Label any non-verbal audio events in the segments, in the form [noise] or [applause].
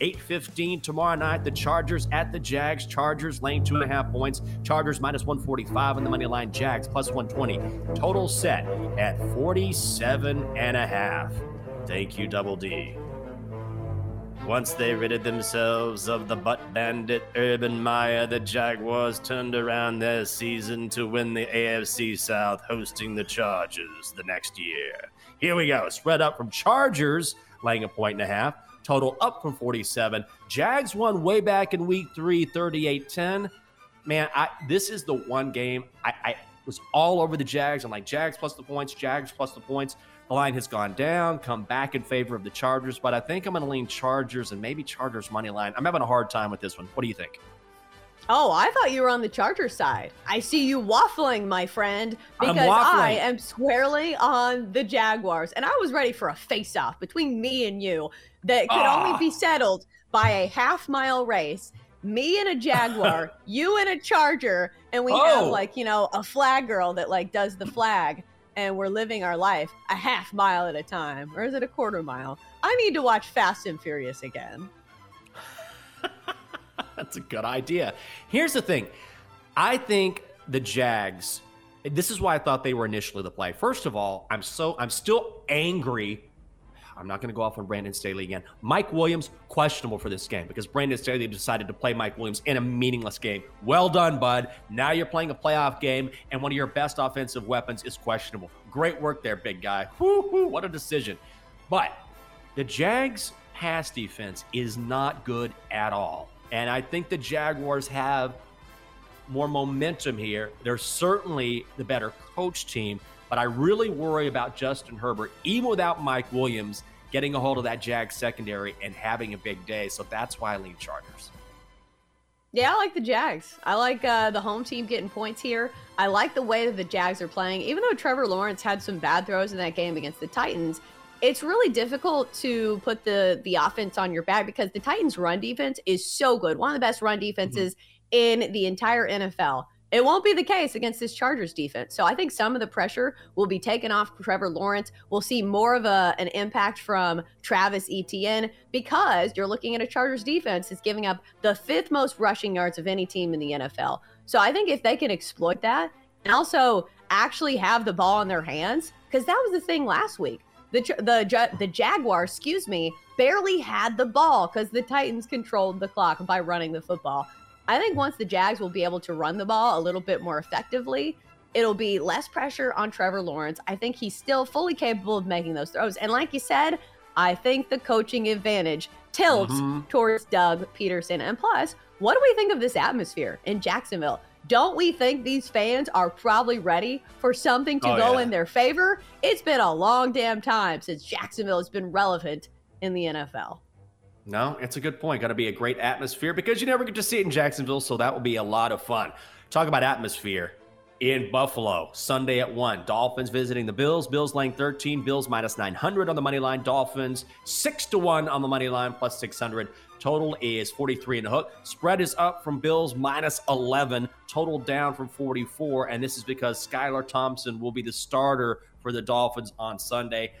8.15 tomorrow night, the Chargers at the Jags. Chargers laying two and a half points. Chargers minus 145 on the money line. Jags plus 120. Total set at 47 and a half. Thank you, Double D. Once they ridded themselves of the butt bandit Urban Meyer, the Jaguars turned around their season to win the AFC South, hosting the Chargers the next year. Here we go. Spread up from Chargers, laying a point and a half total up from 47. Jags won way back in week three, 38 10. Man, I, this is the one game I, I was all over the Jags. I'm like, Jags plus the points, Jags plus the points. The line has gone down, come back in favor of the Chargers, but I think I'm going to lean Chargers and maybe Chargers money line. I'm having a hard time with this one. What do you think? Oh, I thought you were on the Charger side. I see you waffling, my friend, because I am squarely on the Jaguars. And I was ready for a face off between me and you that could only be ah. settled by a half mile race. Me and a Jaguar, [laughs] you and a Charger, and we oh. have like, you know, a flag girl that like does the flag and we're living our life a half mile at a time. Or is it a quarter mile? I need to watch Fast and Furious again. [laughs] That's a good idea. Here's the thing I think the Jags, this is why I thought they were initially the play. First of all, I'm so, I'm still angry. I'm not going to go off on Brandon Staley again. Mike Williams, questionable for this game because Brandon Staley decided to play Mike Williams in a meaningless game. Well done, bud. Now you're playing a playoff game, and one of your best offensive weapons is questionable. Great work there, big guy. Woo-hoo, what a decision. But the Jags' pass defense is not good at all. And I think the Jaguars have more momentum here. They're certainly the better coach team, but I really worry about Justin Herbert, even without Mike Williams, getting a hold of that Jag secondary and having a big day. So that's why I lean Chargers. Yeah, I like the Jags. I like uh, the home team getting points here. I like the way that the Jags are playing. Even though Trevor Lawrence had some bad throws in that game against the Titans, it's really difficult to put the the offense on your back because the Titans' run defense is so good, one of the best run defenses mm-hmm. in the entire NFL. It won't be the case against this Chargers defense. So I think some of the pressure will be taken off Trevor Lawrence. We'll see more of a, an impact from Travis Etienne because you're looking at a Chargers defense that's giving up the fifth most rushing yards of any team in the NFL. So I think if they can exploit that and also actually have the ball in their hands, because that was the thing last week the the the Jaguars, excuse me, barely had the ball because the Titans controlled the clock by running the football. I think once the Jags will be able to run the ball a little bit more effectively, it'll be less pressure on Trevor Lawrence. I think he's still fully capable of making those throws. And like you said, I think the coaching advantage tilts mm-hmm. towards Doug Pederson. And plus, what do we think of this atmosphere in Jacksonville? Don't we think these fans are probably ready for something to oh, go yeah. in their favor? It's been a long damn time since Jacksonville has been relevant in the NFL. No, it's a good point. Got to be a great atmosphere because you never get to see it in Jacksonville, so that will be a lot of fun. Talk about atmosphere in Buffalo Sunday at 1. Dolphins visiting the Bills. Bills laying 13. Bills minus 900 on the money line. Dolphins 6 to 1 on the money line plus 600. Total is 43 and a hook. Spread is up from Bills minus 11. Total down from 44. And this is because Skylar Thompson will be the starter for the Dolphins on Sunday.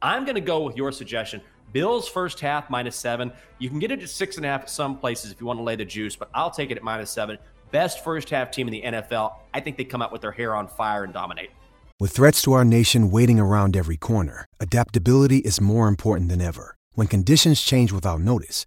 I'm going to go with your suggestion. Bills first half minus seven. You can get it at six and a half at some places if you want to lay the juice, but I'll take it at minus seven. Best first half team in the NFL. I think they come out with their hair on fire and dominate. With threats to our nation waiting around every corner, adaptability is more important than ever. When conditions change without notice,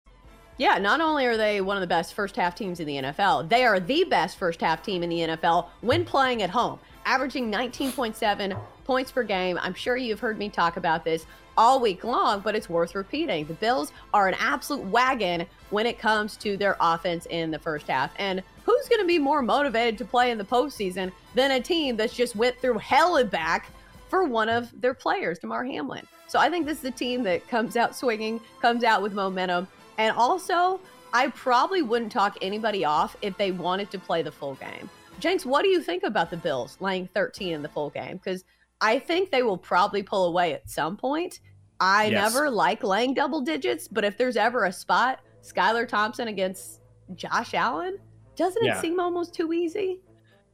Yeah, not only are they one of the best first half teams in the NFL, they are the best first half team in the NFL when playing at home, averaging 19.7 points per game. I'm sure you've heard me talk about this all week long, but it's worth repeating. The Bills are an absolute wagon when it comes to their offense in the first half. And who's going to be more motivated to play in the postseason than a team that's just went through hell and back for one of their players, Damar Hamlin? So I think this is a team that comes out swinging, comes out with momentum. And also, I probably wouldn't talk anybody off if they wanted to play the full game. Jenks, what do you think about the Bills laying 13 in the full game? Because I think they will probably pull away at some point. I yes. never like laying double digits, but if there's ever a spot, Skylar Thompson against Josh Allen, doesn't yeah. it seem almost too easy?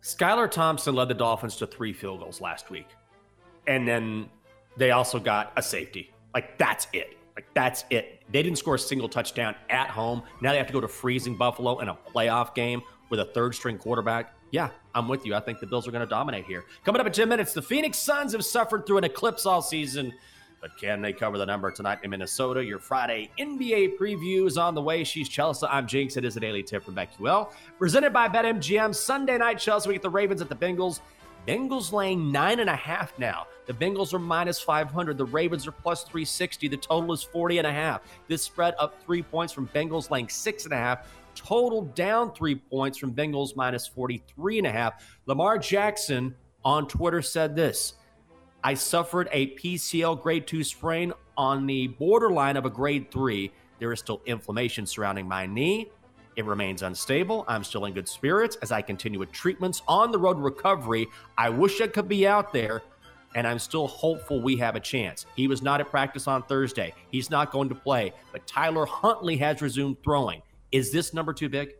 Skylar Thompson led the Dolphins to three field goals last week. And then they also got a safety. Like, that's it. Like, that's it. They didn't score a single touchdown at home. Now they have to go to freezing Buffalo in a playoff game with a third string quarterback. Yeah, I'm with you. I think the Bills are going to dominate here. Coming up in 10 minutes, the Phoenix Suns have suffered through an eclipse all season. But can they cover the number tonight in Minnesota? Your Friday NBA preview is on the way. She's Chelsea. I'm Jenks. It is a daily tip from BetQL. Presented by BetMGM. Sunday night, Chelsea. We get the Ravens at the Bengals. Bengals laying nine and a half now. The Bengals are minus 500. The Ravens are plus 360. The total is 40 and a half. This spread up three points from Bengals laying six and a half. Total down three points from Bengals minus 43 and a half. Lamar Jackson on Twitter said this I suffered a PCL grade two sprain on the borderline of a grade three. There is still inflammation surrounding my knee. It remains unstable. I'm still in good spirits as I continue with treatments on the road to recovery. I wish I could be out there, and I'm still hopeful we have a chance. He was not at practice on Thursday. He's not going to play, but Tyler Huntley has resumed throwing. Is this number too big?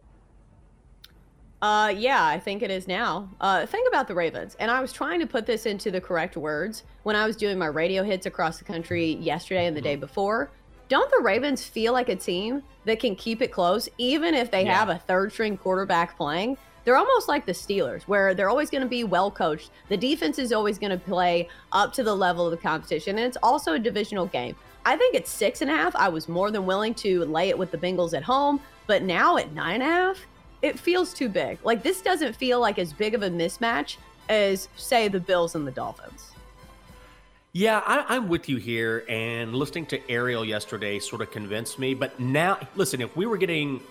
Uh, yeah, I think it is now. Uh, think about the Ravens, and I was trying to put this into the correct words when I was doing my radio hits across the country yesterday and the day mm-hmm. before. Don't the Ravens feel like a team that can keep it close, even if they yeah. have a third string quarterback playing? They're almost like the Steelers, where they're always going to be well coached. The defense is always going to play up to the level of the competition, and it's also a divisional game. I think at six and a half, I was more than willing to lay it with the Bengals at home. But now at nine and a half, it feels too big. Like this doesn't feel like as big of a mismatch as, say, the Bills and the Dolphins. Yeah, I, am with you here. And listening to Ariel yesterday sort of convinced me. But now, listen, if we were getting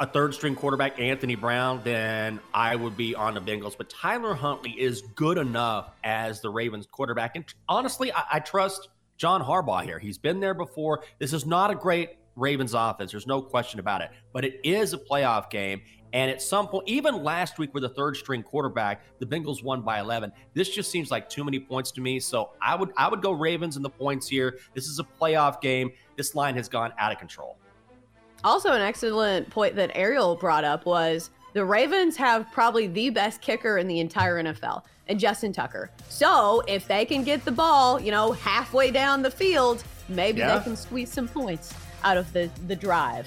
a third string quarterback, Anthony Brown, then I would be on the Bengals. But Tyler Huntley is good enough as the Ravens quarterback. And honestly, I, I trust John Harbaugh here. He's been there before. This is not a great Ravens offense. There's no question about it. But it is a playoff game. And at some point, even last week with a third string quarterback, the Bengals won by 11. This just seems like too many points to me. So I would I would go Ravens in the points here. This is a playoff game. This line has gone out of control. Also, an excellent point that Ariel brought up was the Ravens have probably the best kicker in the entire NFL, and Justin Tucker. So if they can get the ball, you know, halfway down the field, maybe yeah. they can squeeze some points out of the, the drive.